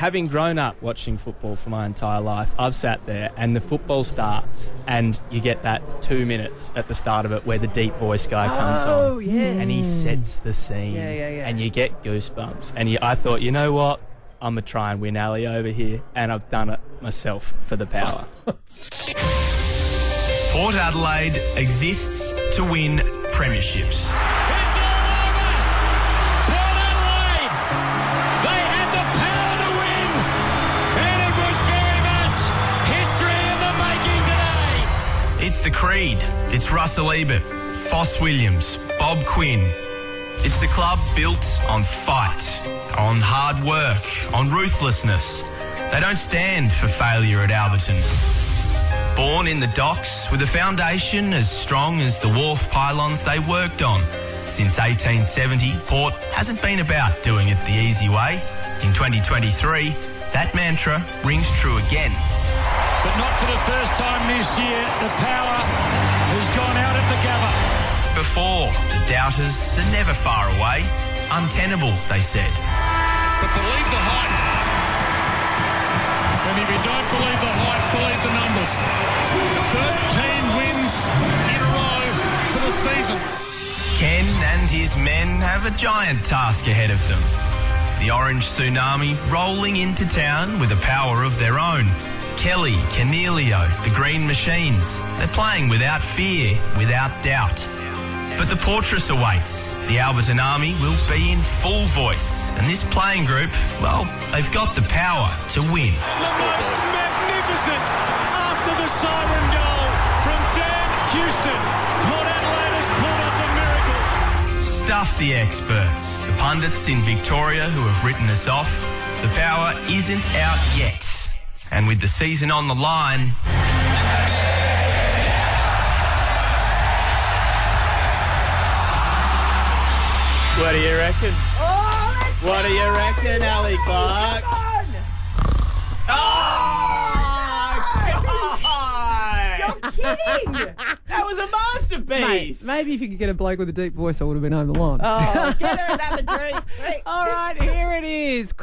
having grown up watching football for my entire life, I've sat there and the football starts, and you get that two minutes at the start of it where the deep voice guy comes Oh, on. yes. And he sets the scene. Yeah, yeah, yeah. And you get goosebumps. And you, I thought, you know what? I'm going to try and win Ali over here. And I've done it myself for the power. Port Adelaide exists to win premierships. It's the Creed. It's Russell Ebert, Fos Williams, Bob Quinn. It's the club built on fight, on hard work, on ruthlessness. They don't stand for failure at Alberton. Born in the docks with a foundation as strong as the wharf pylons they worked on. Since 1870, Port hasn't been about doing it the easy way. In 2023, that mantra rings true again. But not for the first time this year. The power has gone out at the Gabba. Before, the doubters are never far away. Untenable, they said. But believe the hype. And if you don't believe the hype, believe the numbers. 13 wins in a row for the season. Ken and his men have a giant task ahead of them. The orange tsunami rolling into town with a power of their own. Kelly, Coniglio, the Green Machines. They're playing without fear, without doubt. But the portress awaits. The Alberton Army will be in full voice. And this playing group, well, they've got the power to win. The most magnificent after the siren goal from Dan Houston. Port Adelaide has pulled off a miracle. Stuff the experts, the pundits in Victoria who have written us off. The power isn't out yet. And with the season on the line, what do you reckon? Oh, what do you reckon, Ali Clarke? Oh, You're kidding! That was a Mate, masterpiece. maybe if you could get a bloke with a deep voice, I would have been home the line. Oh, get her another drink. All right, here it is.